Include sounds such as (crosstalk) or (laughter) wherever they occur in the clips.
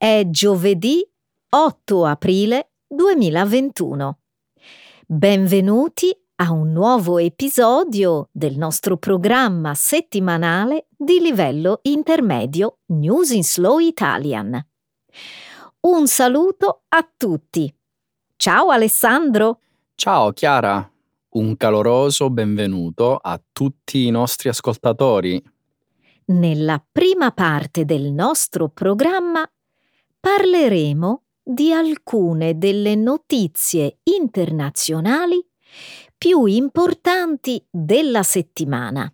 È giovedì 8 aprile 2021. Benvenuti a un nuovo episodio del nostro programma settimanale di livello intermedio News in Slow Italian. Un saluto a tutti. Ciao Alessandro. Ciao Chiara, un caloroso benvenuto a tutti i nostri ascoltatori. Nella prima parte del nostro programma parleremo di alcune delle notizie internazionali più importanti della settimana.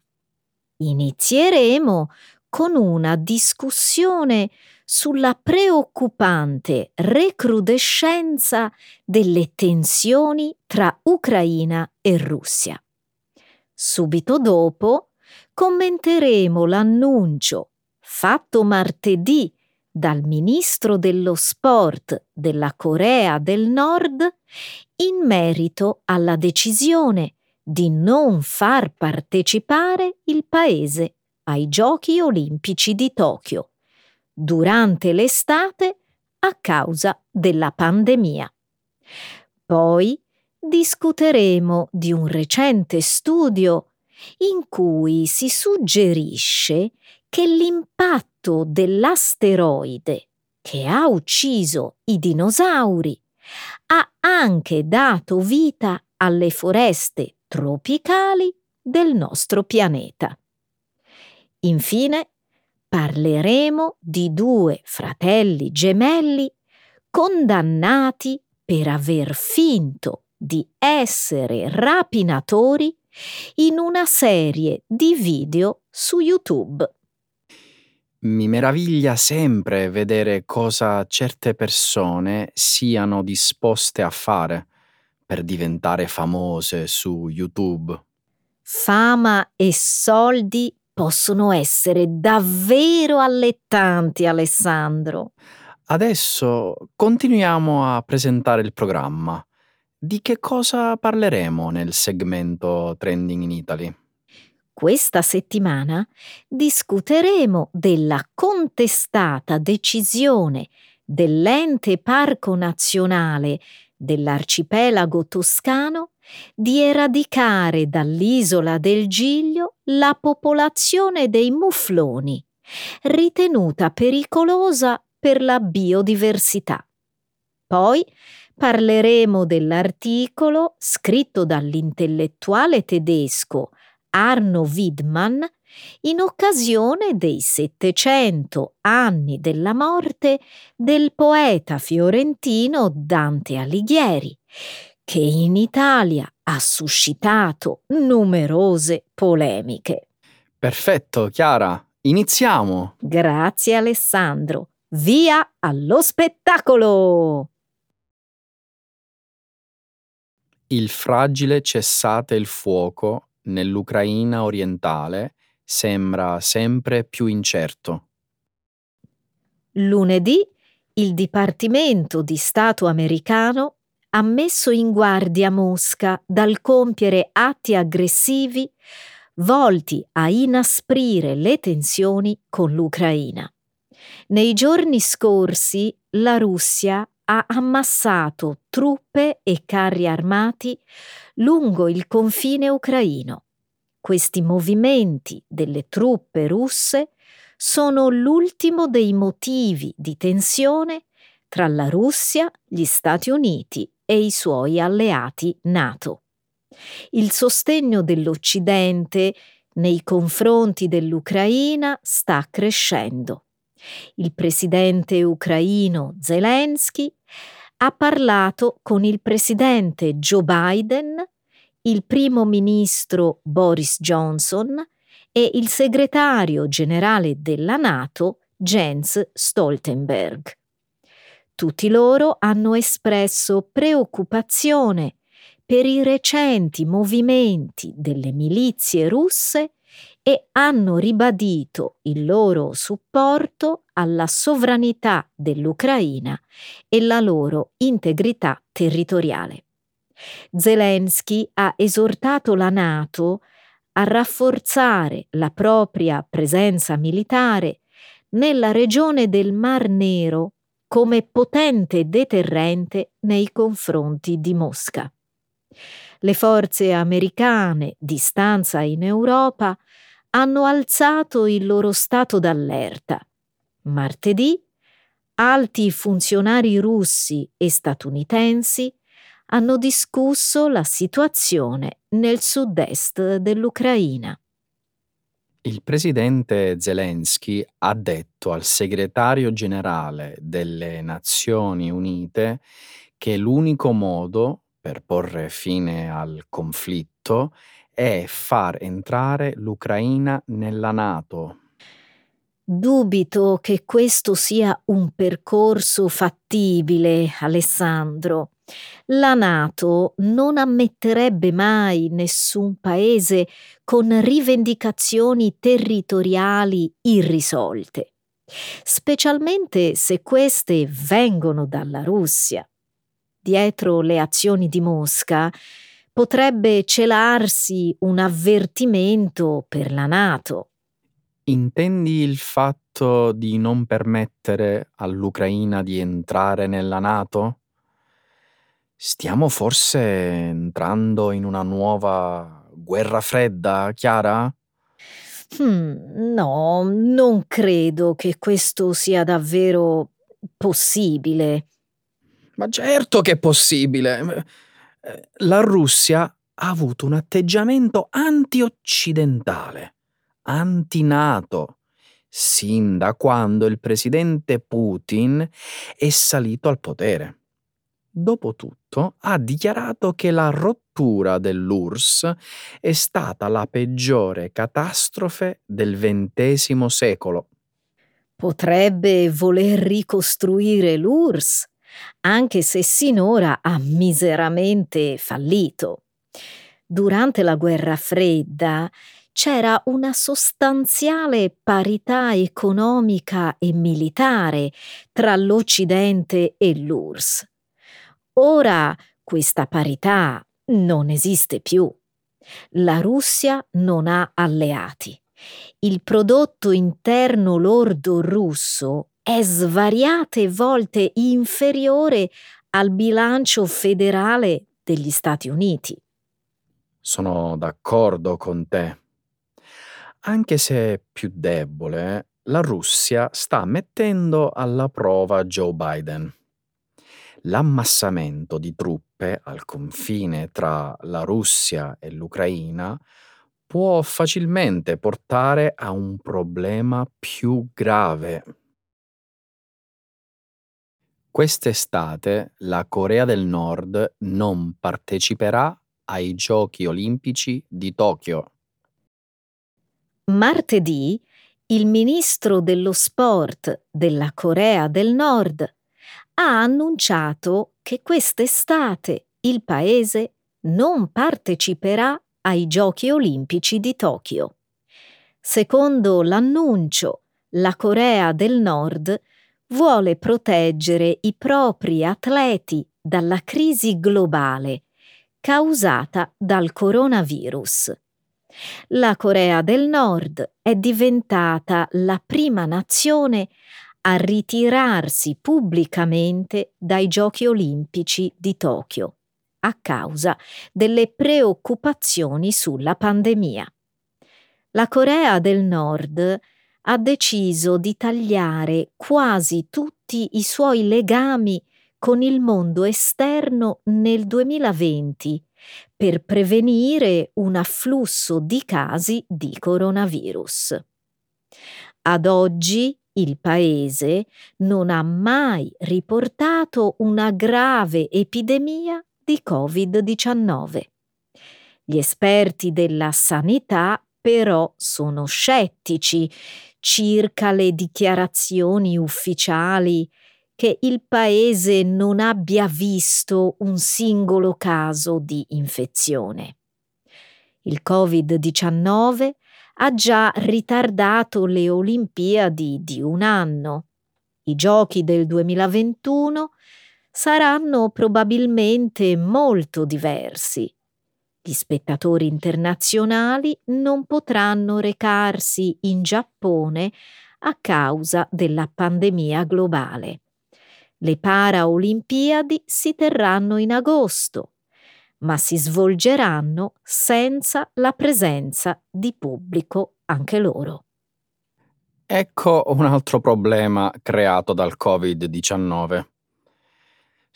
Inizieremo con una discussione sulla preoccupante recrudescenza delle tensioni tra Ucraina e Russia. Subito dopo commenteremo l'annuncio fatto martedì dal ministro dello sport della Corea del Nord in merito alla decisione di non far partecipare il paese ai Giochi olimpici di Tokyo durante l'estate a causa della pandemia. Poi discuteremo di un recente studio in cui si suggerisce che l'impatto dell'asteroide che ha ucciso i dinosauri ha anche dato vita alle foreste tropicali del nostro pianeta. Infine, parleremo di due fratelli gemelli condannati per aver finto di essere rapinatori in una serie di video su YouTube. Mi meraviglia sempre vedere cosa certe persone siano disposte a fare per diventare famose su YouTube. Fama e soldi possono essere davvero allettanti, Alessandro. Adesso continuiamo a presentare il programma. Di che cosa parleremo nel segmento Trending in Italy? Questa settimana discuteremo della contestata decisione dell'ente parco nazionale dell'arcipelago toscano di eradicare dall'isola del Giglio la popolazione dei mufloni, ritenuta pericolosa per la biodiversità. Poi parleremo dell'articolo scritto dall'intellettuale tedesco Arno Widmann in occasione dei 700 anni della morte del poeta fiorentino Dante Alighieri, che in Italia ha suscitato numerose polemiche. Perfetto, Chiara, iniziamo. Grazie Alessandro. Via allo spettacolo! Il fragile cessate il fuoco nell'Ucraina orientale sembra sempre più incerto. Lunedì il Dipartimento di Stato americano ha messo in guardia Mosca dal compiere atti aggressivi volti a inasprire le tensioni con l'Ucraina. Nei giorni scorsi la Russia ha ammassato truppe e carri armati lungo il confine ucraino. Questi movimenti delle truppe russe sono l'ultimo dei motivi di tensione tra la Russia, gli Stati Uniti e i suoi alleati NATO. Il sostegno dell'Occidente nei confronti dell'Ucraina sta crescendo. Il presidente ucraino Zelensky ha parlato con il presidente Joe Biden, il primo ministro Boris Johnson e il segretario generale della Nato Jens Stoltenberg. Tutti loro hanno espresso preoccupazione per i recenti movimenti delle milizie russe e hanno ribadito il loro supporto alla sovranità dell'Ucraina e la loro integrità territoriale. Zelensky ha esortato la Nato a rafforzare la propria presenza militare nella regione del Mar Nero come potente deterrente nei confronti di Mosca. Le forze americane di stanza in Europa hanno alzato il loro stato d'allerta. Martedì alti funzionari russi e statunitensi hanno discusso la situazione nel sud-est dell'Ucraina. Il presidente Zelensky ha detto al segretario generale delle Nazioni Unite che l'unico modo per porre fine al conflitto è far entrare l'Ucraina nella Nato. Dubito che questo sia un percorso fattibile, Alessandro. La Nato non ammetterebbe mai nessun paese con rivendicazioni territoriali irrisolte, specialmente se queste vengono dalla Russia. Dietro le azioni di Mosca potrebbe celarsi un avvertimento per la Nato. Intendi il fatto di non permettere all'Ucraina di entrare nella Nato? Stiamo forse entrando in una nuova guerra fredda, Chiara? Hmm, no, non credo che questo sia davvero possibile. Ma certo che è possibile. Eh, la Russia ha avuto un atteggiamento anti-occidentale, anti-NATO, sin da quando il presidente Putin è salito al potere. Dopotutto ha dichiarato che la rottura dell'URSS è stata la peggiore catastrofe del XX secolo. Potrebbe voler ricostruire l'URSS, anche se sinora ha miseramente fallito. Durante la guerra fredda c'era una sostanziale parità economica e militare tra l'Occidente e l'URSS Ora questa parità non esiste più. La Russia non ha alleati. Il prodotto interno lordo russo è svariate volte inferiore al bilancio federale degli Stati Uniti. Sono d'accordo con te. Anche se più debole, la Russia sta mettendo alla prova Joe Biden l'ammassamento di truppe al confine tra la Russia e l'Ucraina può facilmente portare a un problema più grave. Quest'estate la Corea del Nord non parteciperà ai Giochi olimpici di Tokyo. Martedì il ministro dello sport della Corea del Nord ha annunciato che quest'estate il paese non parteciperà ai Giochi olimpici di Tokyo. Secondo l'annuncio, la Corea del Nord vuole proteggere i propri atleti dalla crisi globale causata dal coronavirus. La Corea del Nord è diventata la prima nazione a ritirarsi pubblicamente dai Giochi olimpici di Tokyo a causa delle preoccupazioni sulla pandemia. La Corea del Nord ha deciso di tagliare quasi tutti i suoi legami con il mondo esterno nel 2020 per prevenire un afflusso di casi di coronavirus. Ad oggi il paese non ha mai riportato una grave epidemia di Covid-19. Gli esperti della sanità però sono scettici circa le dichiarazioni ufficiali che il paese non abbia visto un singolo caso di infezione. Il Covid-19 ha già ritardato le Olimpiadi di un anno. I giochi del 2021 saranno probabilmente molto diversi. Gli spettatori internazionali non potranno recarsi in Giappone a causa della pandemia globale. Le Paraolimpiadi si terranno in agosto, ma si svolgeranno senza la presenza di pubblico anche loro. Ecco un altro problema creato dal Covid-19.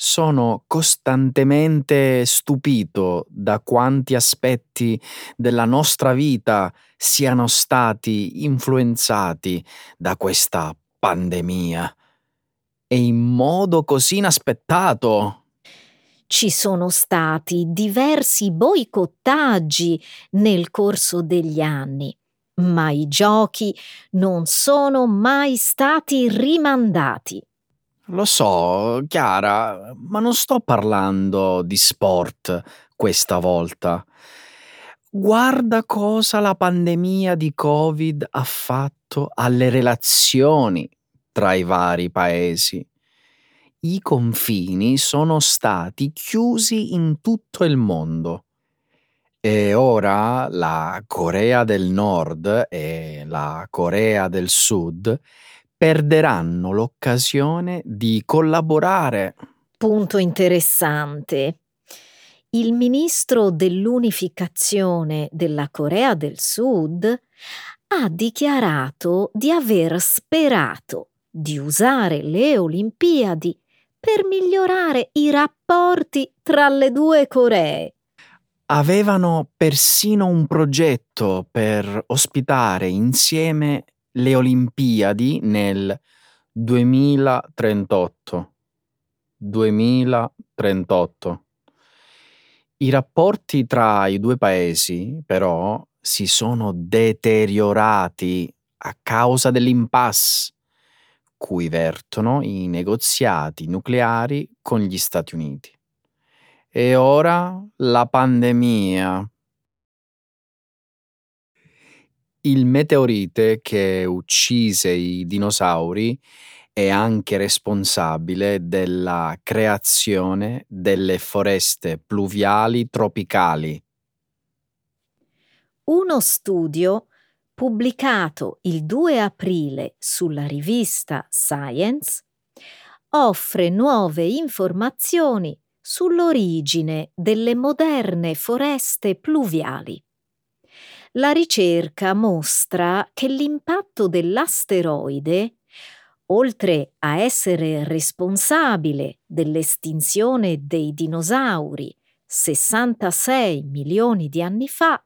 Sono costantemente stupito da quanti aspetti della nostra vita siano stati influenzati da questa pandemia e in modo così inaspettato. Ci sono stati diversi boicottaggi nel corso degli anni, ma i giochi non sono mai stati rimandati. Lo so, Chiara, ma non sto parlando di sport questa volta. Guarda cosa la pandemia di Covid ha fatto alle relazioni tra i vari paesi. I confini sono stati chiusi in tutto il mondo. E ora la Corea del Nord e la Corea del Sud perderanno l'occasione di collaborare. Punto interessante. Il ministro dell'unificazione della Corea del Sud ha dichiarato di aver sperato di usare le Olimpiadi per migliorare i rapporti tra le due Coree. Avevano persino un progetto per ospitare insieme le Olimpiadi nel 2038. 2038. I rapporti tra i due paesi, però, si sono deteriorati a causa dell'impasse cui vertono i negoziati nucleari con gli Stati Uniti. E ora la pandemia. Il meteorite che uccise i dinosauri è anche responsabile della creazione delle foreste pluviali tropicali. Uno studio pubblicato il 2 aprile sulla rivista Science offre nuove informazioni sull'origine delle moderne foreste pluviali la ricerca mostra che l'impatto dell'asteroide, oltre a essere responsabile dell'estinzione dei dinosauri 66 milioni di anni fa,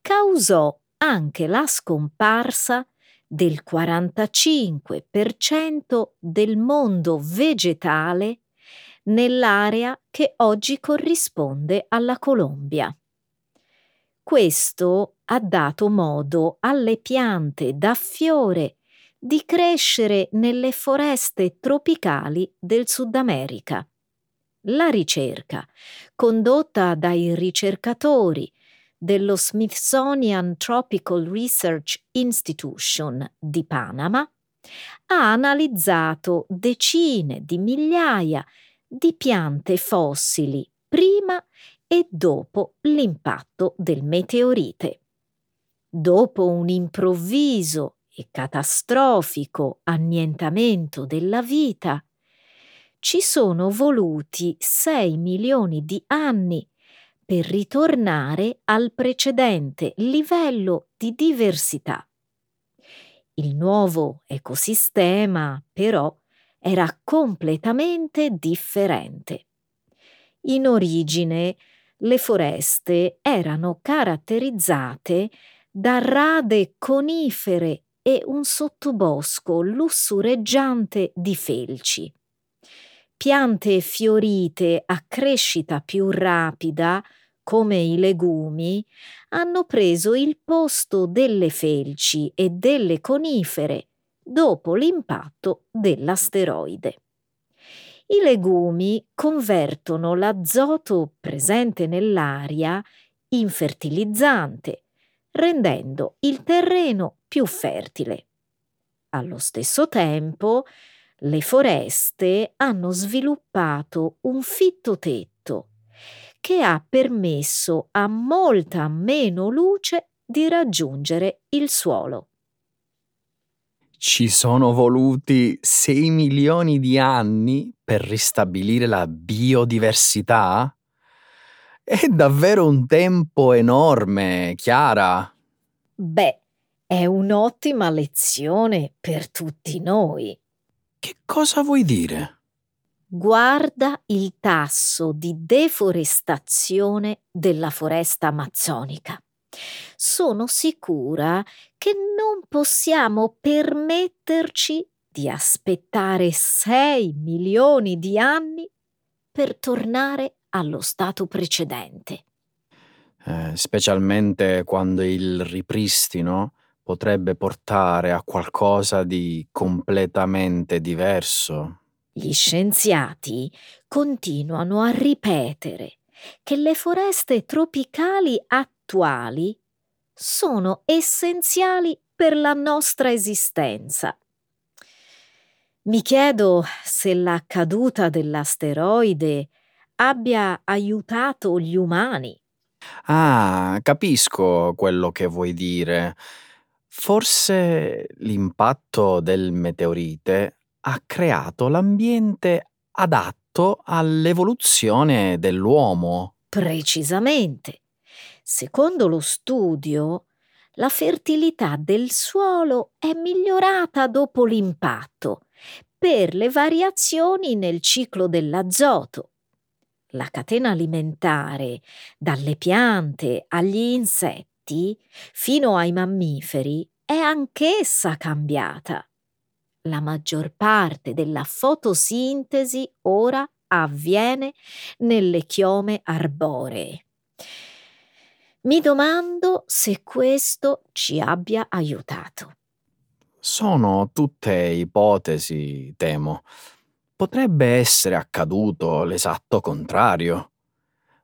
causò anche la scomparsa del 45% del mondo vegetale nell'area che oggi corrisponde alla Colombia. Questo ha dato modo alle piante da fiore di crescere nelle foreste tropicali del Sud America. La ricerca, condotta dai ricercatori dello Smithsonian Tropical Research Institution di Panama, ha analizzato decine di migliaia di piante fossili prima e dopo l'impatto del meteorite. Dopo un improvviso e catastrofico annientamento della vita, ci sono voluti 6 milioni di anni per ritornare al precedente livello di diversità. Il nuovo ecosistema, però, era completamente differente. In origine le foreste erano caratterizzate da rade conifere e un sottobosco lussureggiante di felci. Piante fiorite a crescita più rapida, come i legumi, hanno preso il posto delle felci e delle conifere dopo l'impatto dell'asteroide. I legumi convertono l'azoto presente nell'aria in fertilizzante, rendendo il terreno più fertile. Allo stesso tempo, le foreste hanno sviluppato un fitto tetto che ha permesso a molta meno luce di raggiungere il suolo. Ci sono voluti 6 milioni di anni per ristabilire la biodiversità? È davvero un tempo enorme, Chiara. Beh, è un'ottima lezione per tutti noi. Che cosa vuoi dire? Guarda il tasso di deforestazione della foresta amazzonica. Sono sicura che non possiamo permetterci di aspettare 6 milioni di anni per tornare allo stato precedente. Eh, specialmente quando il ripristino potrebbe portare a qualcosa di completamente diverso. Gli scienziati continuano a ripetere che le foreste tropicali attuali sono essenziali per la nostra esistenza. Mi chiedo se la caduta dell'asteroide abbia aiutato gli umani. Ah, capisco quello che vuoi dire. Forse l'impatto del meteorite ha creato l'ambiente adatto all'evoluzione dell'uomo. Precisamente. Secondo lo studio, la fertilità del suolo è migliorata dopo l'impatto per le variazioni nel ciclo dell'azoto. La catena alimentare, dalle piante agli insetti fino ai mammiferi, è anch'essa cambiata la maggior parte della fotosintesi ora avviene nelle chiome arboree. Mi domando se questo ci abbia aiutato. Sono tutte ipotesi, temo. Potrebbe essere accaduto l'esatto contrario.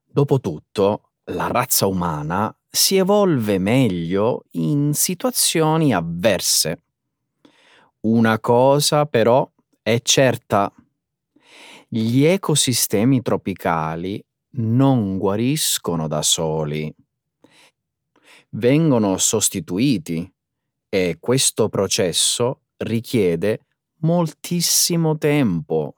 Dopotutto, la razza umana si evolve meglio in situazioni avverse. Una cosa però è certa. Gli ecosistemi tropicali non guariscono da soli. Vengono sostituiti e questo processo richiede moltissimo tempo.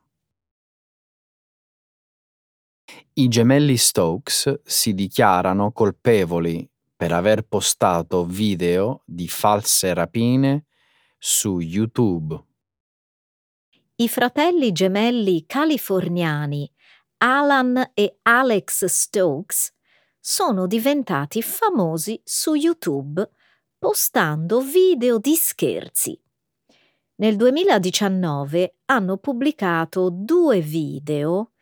I gemelli Stokes si dichiarano colpevoli per aver postato video di false rapine su YouTube. I fratelli gemelli californiani Alan e Alex Stokes sono diventati famosi su YouTube postando video di scherzi. Nel 2019 hanno pubblicato due video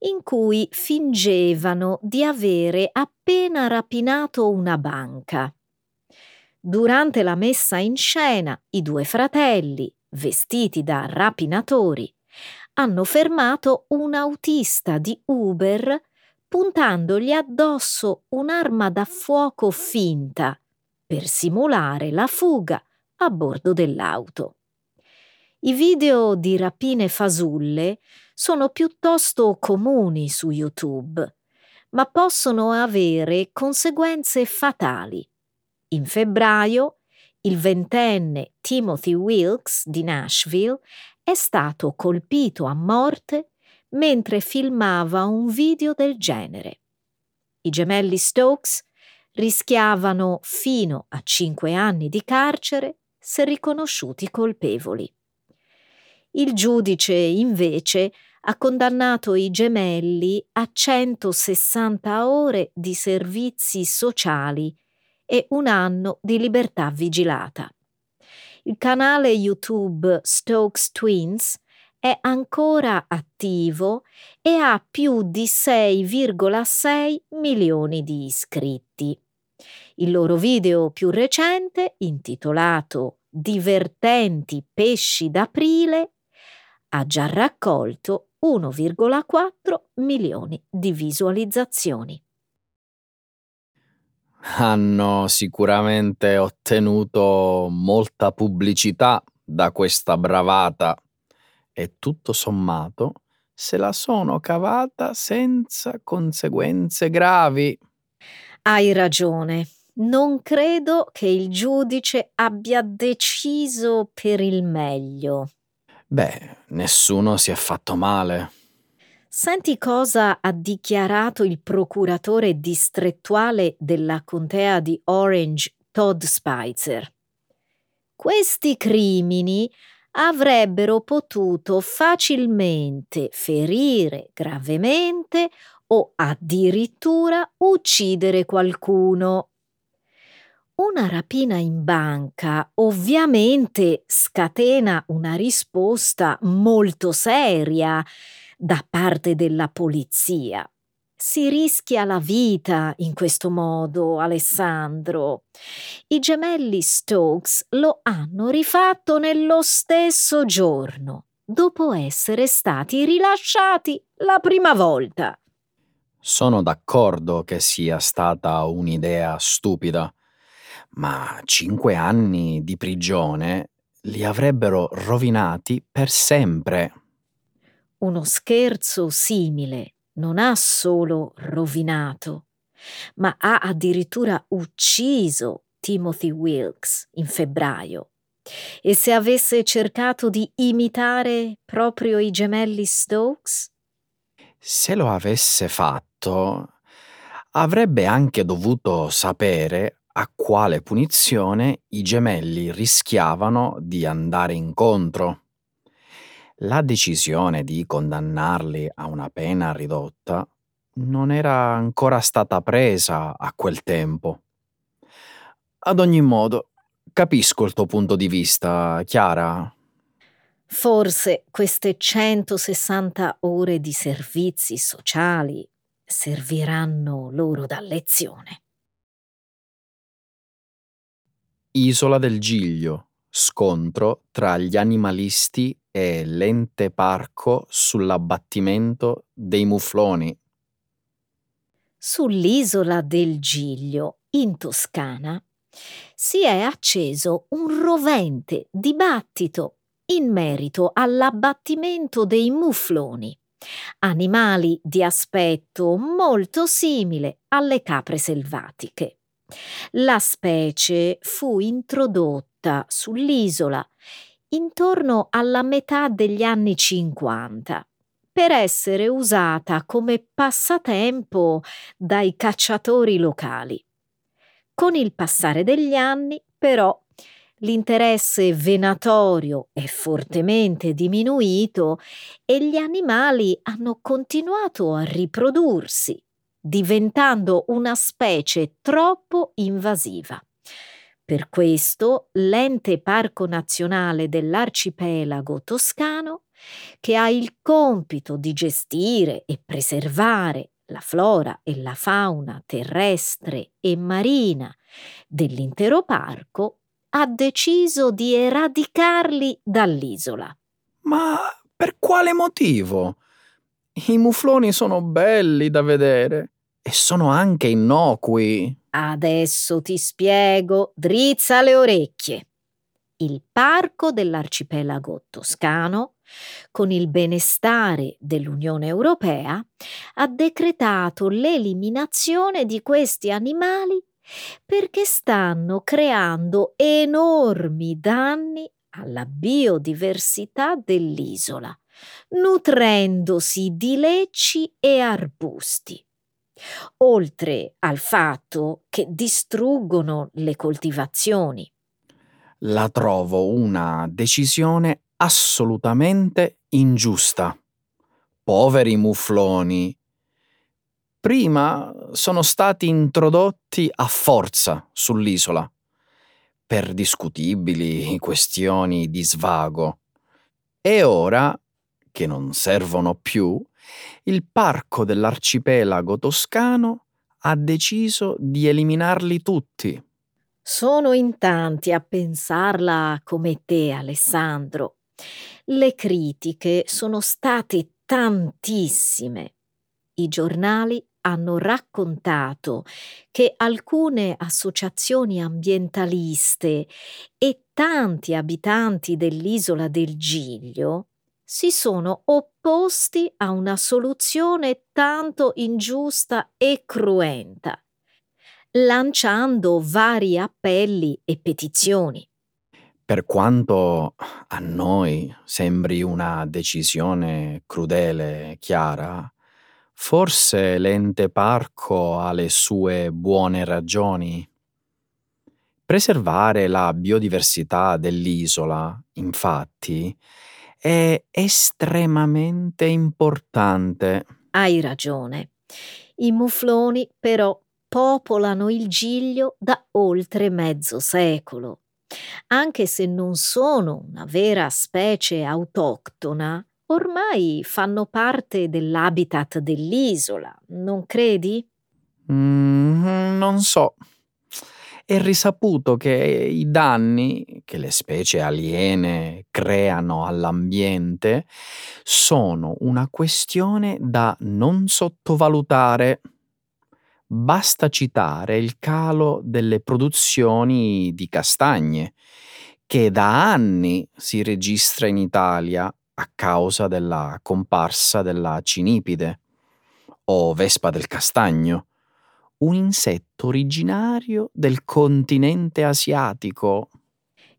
in cui fingevano di avere appena rapinato una banca. Durante la messa in scena, i due fratelli, vestiti da rapinatori, hanno fermato un autista di Uber puntandogli addosso un'arma da fuoco finta per simulare la fuga a bordo dell'auto. I video di rapine fasulle sono piuttosto comuni su YouTube, ma possono avere conseguenze fatali. In febbraio, il ventenne Timothy Wilkes di Nashville è stato colpito a morte mentre filmava un video del genere. I gemelli Stokes rischiavano fino a cinque anni di carcere se riconosciuti colpevoli. Il giudice, invece, ha condannato i gemelli a 160 ore di servizi sociali e un anno di libertà vigilata. Il canale YouTube Stokes Twins è ancora attivo e ha più di 6,6 milioni di iscritti. Il loro video più recente, intitolato Divertenti pesci d'aprile, ha già raccolto 1,4 milioni di visualizzazioni hanno sicuramente ottenuto molta pubblicità da questa bravata e tutto sommato se la sono cavata senza conseguenze gravi. Hai ragione. Non credo che il giudice abbia deciso per il meglio. Beh, nessuno si è fatto male. Senti cosa ha dichiarato il procuratore distrettuale della contea di Orange, Todd Spicer. Questi crimini avrebbero potuto facilmente ferire gravemente o addirittura uccidere qualcuno. Una rapina in banca ovviamente scatena una risposta molto seria da parte della polizia. Si rischia la vita in questo modo, Alessandro. I gemelli Stokes lo hanno rifatto nello stesso giorno, dopo essere stati rilasciati la prima volta. Sono d'accordo che sia stata un'idea stupida, ma cinque anni di prigione li avrebbero rovinati per sempre. Uno scherzo simile non ha solo rovinato, ma ha addirittura ucciso Timothy Wilkes in febbraio. E se avesse cercato di imitare proprio i gemelli Stokes? Se lo avesse fatto, avrebbe anche dovuto sapere a quale punizione i gemelli rischiavano di andare incontro. La decisione di condannarli a una pena ridotta non era ancora stata presa a quel tempo. Ad ogni modo, capisco il tuo punto di vista, Chiara. Forse queste 160 ore di servizi sociali serviranno loro da lezione. Isola del Giglio. Scontro tra gli animalisti e l'ente parco sull'abbattimento dei mufloni. Sull'isola del Giglio, in Toscana, si è acceso un rovente dibattito in merito all'abbattimento dei mufloni, animali di aspetto molto simile alle capre selvatiche. La specie fu introdotta sull'isola intorno alla metà degli anni 50 per essere usata come passatempo dai cacciatori locali. Con il passare degli anni, però, l'interesse venatorio è fortemente diminuito e gli animali hanno continuato a riprodursi diventando una specie troppo invasiva. Per questo l'ente parco nazionale dell'arcipelago toscano, che ha il compito di gestire e preservare la flora e la fauna terrestre e marina dell'intero parco, ha deciso di eradicarli dall'isola. Ma per quale motivo? I mufloni sono belli da vedere e sono anche innocui. Adesso ti spiego, drizza le orecchie. Il parco dell'arcipelago toscano, con il benestare dell'Unione Europea, ha decretato l'eliminazione di questi animali perché stanno creando enormi danni alla biodiversità dell'isola, nutrendosi di lecci e arbusti oltre al fatto che distruggono le coltivazioni. La trovo una decisione assolutamente ingiusta. Poveri mufloni. Prima sono stati introdotti a forza sull'isola per discutibili questioni di svago e ora, che non servono più, il parco dell'arcipelago toscano ha deciso di eliminarli tutti. Sono in tanti a pensarla come te, Alessandro. Le critiche sono state tantissime. I giornali hanno raccontato che alcune associazioni ambientaliste e tanti abitanti dell'isola del Giglio si sono opposti a una soluzione tanto ingiusta e cruenta. lanciando vari appelli e petizioni. Per quanto a noi sembri una decisione crudele e chiara, forse l'ente parco ha le sue buone ragioni. Preservare la biodiversità dell'isola, infatti, è estremamente importante. Hai ragione. I mufloni però popolano il Giglio da oltre mezzo secolo. Anche se non sono una vera specie autoctona, ormai fanno parte dell'habitat dell'isola, non credi? Mm, non so. È risaputo che i danni che le specie aliene creano all'ambiente sono una questione da non sottovalutare. Basta citare il calo delle produzioni di castagne, che da anni si registra in Italia a causa della comparsa della cinipide o vespa del castagno, un insetto originario del continente asiatico.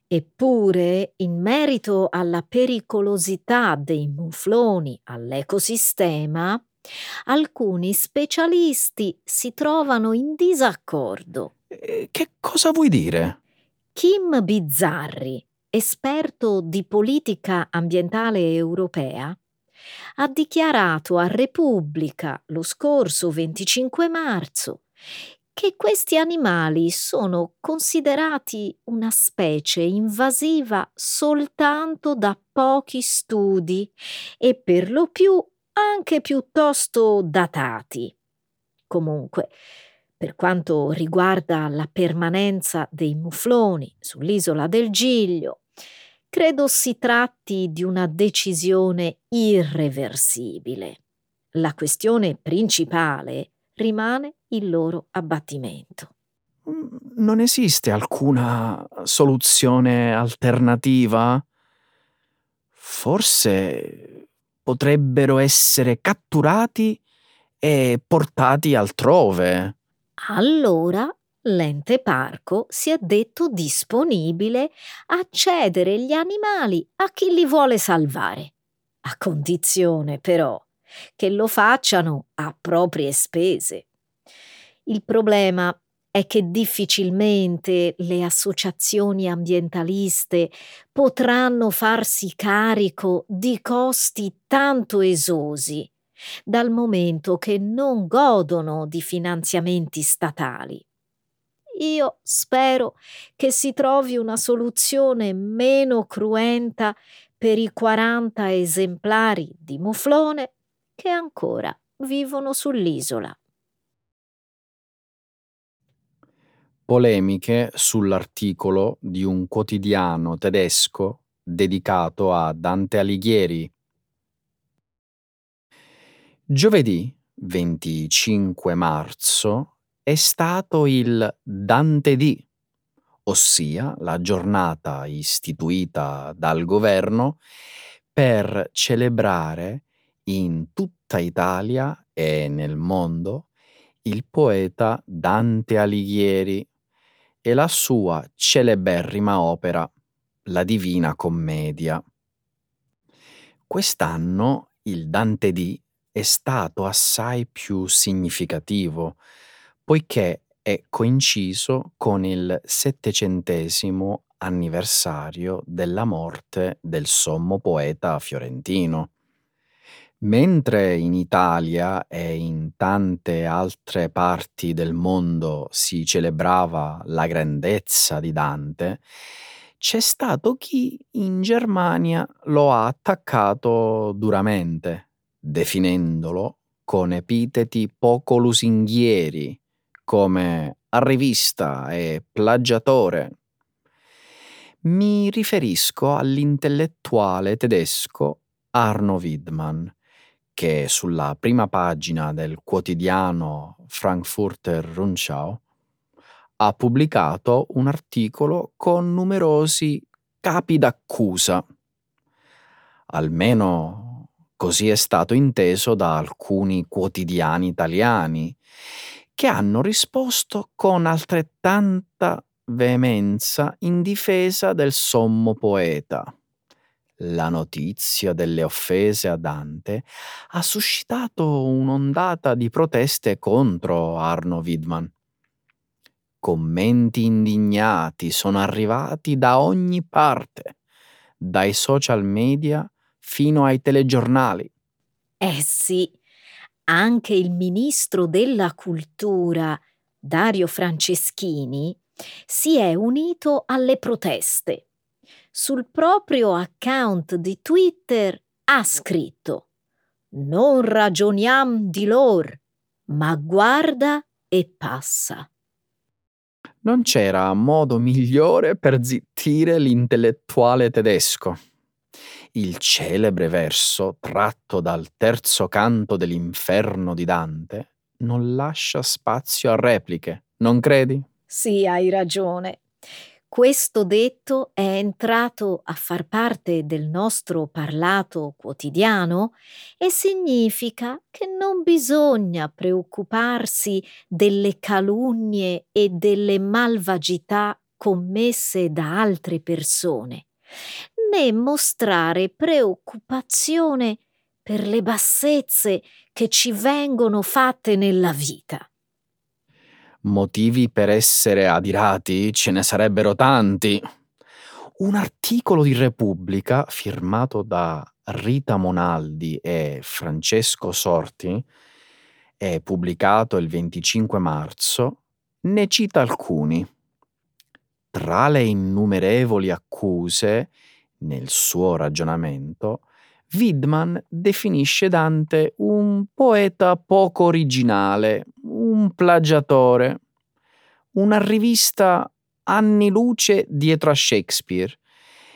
Eppure, in merito alla pericolosità dei mufloni all'ecosistema, alcuni specialisti si trovano in disaccordo. Eh, Che cosa vuoi dire? Kim Bizzarri, esperto di politica ambientale europea, ha dichiarato a Repubblica lo scorso 25 marzo che questi animali sono considerati una specie invasiva soltanto da pochi studi e per lo più anche piuttosto datati. Comunque, per quanto riguarda la permanenza dei mufloni sull'isola del Giglio, credo si tratti di una decisione irreversibile. La questione principale rimane il loro abbattimento. Mm, Non esiste alcuna soluzione alternativa? Forse potrebbero essere catturati e portati altrove. Allora l'ente parco si è detto disponibile a cedere gli animali a chi li vuole salvare, a condizione però che lo facciano a proprie spese. Il problema è che difficilmente le associazioni ambientaliste potranno farsi carico di costi tanto esosi, dal momento che non godono di finanziamenti statali. Io spero che si trovi una soluzione meno cruenta per i 40 esemplari di muflone che ancora vivono sull'isola. Polemiche sull'articolo di un quotidiano tedesco dedicato a Dante Alighieri. Giovedì 25 marzo è stato il Dante D, ossia la giornata istituita dal governo per celebrare in tutta Italia e nel mondo il poeta Dante Alighieri e la sua celeberrima opera La Divina Commedia. Quest'anno il Dante D è stato assai più significativo, poiché è coinciso con il settecentesimo anniversario della morte del sommo poeta fiorentino. Mentre in Italia e in tante altre parti del mondo si celebrava la grandezza di Dante, c'è stato chi in Germania lo ha attaccato duramente, definendolo con epiteti poco lusinghieri come arrivista e plagiatore. Mi riferisco all'intellettuale tedesco Arno Widmann, che sulla prima pagina del quotidiano Frankfurter Rundschau ha pubblicato un articolo con numerosi capi d'accusa. Almeno così è stato inteso da alcuni quotidiani italiani, che hanno risposto con altrettanta veemenza in difesa del sommo poeta. La notizia delle offese a Dante ha suscitato un'ondata di proteste contro Arno Widman. Commenti indignati sono arrivati da ogni parte, dai social media fino ai telegiornali. Eh sì, anche il ministro della cultura, Dario Franceschini, si è unito alle proteste. Sul proprio account di Twitter ha scritto Non ragioniam di lor, ma guarda e passa. Non c'era modo migliore per zittire l'intellettuale tedesco. Il celebre verso tratto dal terzo canto dell'inferno di Dante non lascia spazio a repliche, non credi? Sì, hai ragione. Questo detto è entrato a far parte del nostro parlato quotidiano e significa che non bisogna preoccuparsi delle calunnie e delle malvagità commesse da altre persone, né mostrare preoccupazione per le bassezze che ci vengono fatte nella vita. Motivi per essere adirati ce ne sarebbero tanti. Un articolo di Repubblica firmato da Rita Monaldi e Francesco Sorti e pubblicato il 25 marzo ne cita alcuni. Tra le innumerevoli accuse, nel suo ragionamento, Widman definisce Dante un poeta poco originale, plagiatore, una rivista anni luce dietro a Shakespeare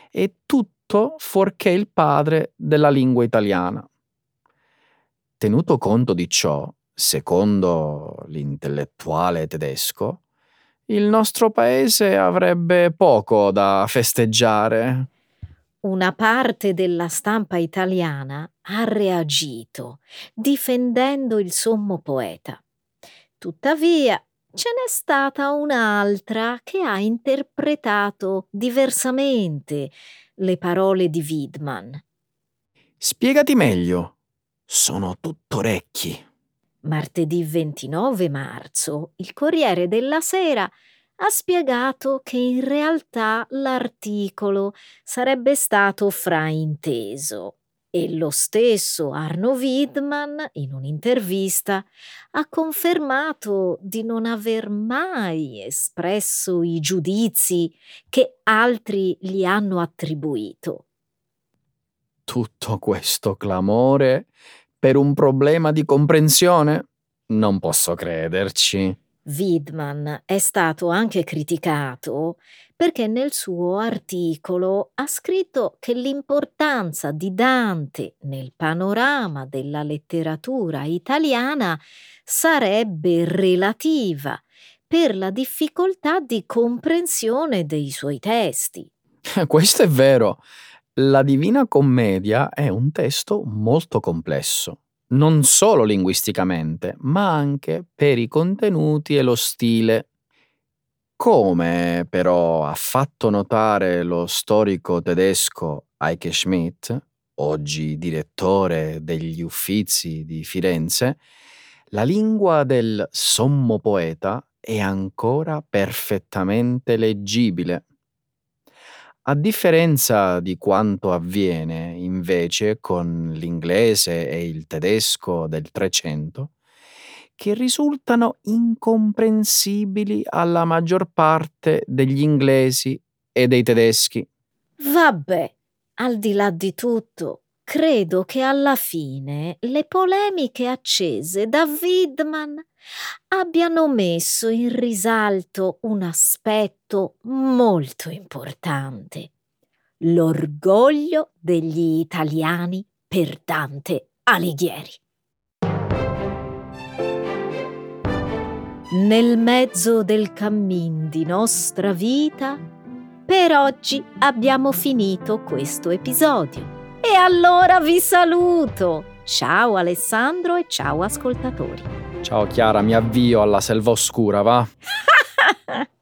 e tutto fuorché il padre della lingua italiana. Tenuto conto di ciò, secondo l'intellettuale tedesco, il nostro paese avrebbe poco da festeggiare una parte della stampa italiana ha reagito difendendo il sommo poeta. Tuttavia, ce n'è stata un'altra che ha interpretato diversamente le parole di Widman. Spiegati meglio. Sono tutto orecchi. Martedì 29 marzo, il Corriere della Sera ha spiegato che in realtà l'articolo sarebbe stato frainteso e lo stesso Arno Widman, in un'intervista, ha confermato di non aver mai espresso i giudizi che altri gli hanno attribuito. Tutto questo clamore per un problema di comprensione? Non posso crederci. Widman è stato anche criticato perché nel suo articolo ha scritto che l'importanza di Dante nel panorama della letteratura italiana sarebbe relativa per la difficoltà di comprensione dei suoi testi. (laughs) Questo è vero. La Divina Commedia è un testo molto complesso non solo linguisticamente, ma anche per i contenuti e lo stile. Come però ha fatto notare lo storico tedesco Heike Schmidt, oggi direttore degli Uffizi di Firenze, la lingua del sommo poeta è ancora perfettamente leggibile. A differenza di quanto avviene invece con l'inglese e il tedesco del Trecento, che risultano incomprensibili alla maggior parte degli inglesi e dei tedeschi. Vabbè, al di là di tutto, credo che alla fine le polemiche accese da Widman abbiano messo in risalto un aspetto molto importante, l'orgoglio degli italiani per Dante Alighieri. Nel mezzo del cammin di nostra vita, per oggi abbiamo finito questo episodio. E allora vi saluto! Ciao Alessandro e ciao ascoltatori! Ciao Chiara, mi avvio alla selva oscura, va? (laughs)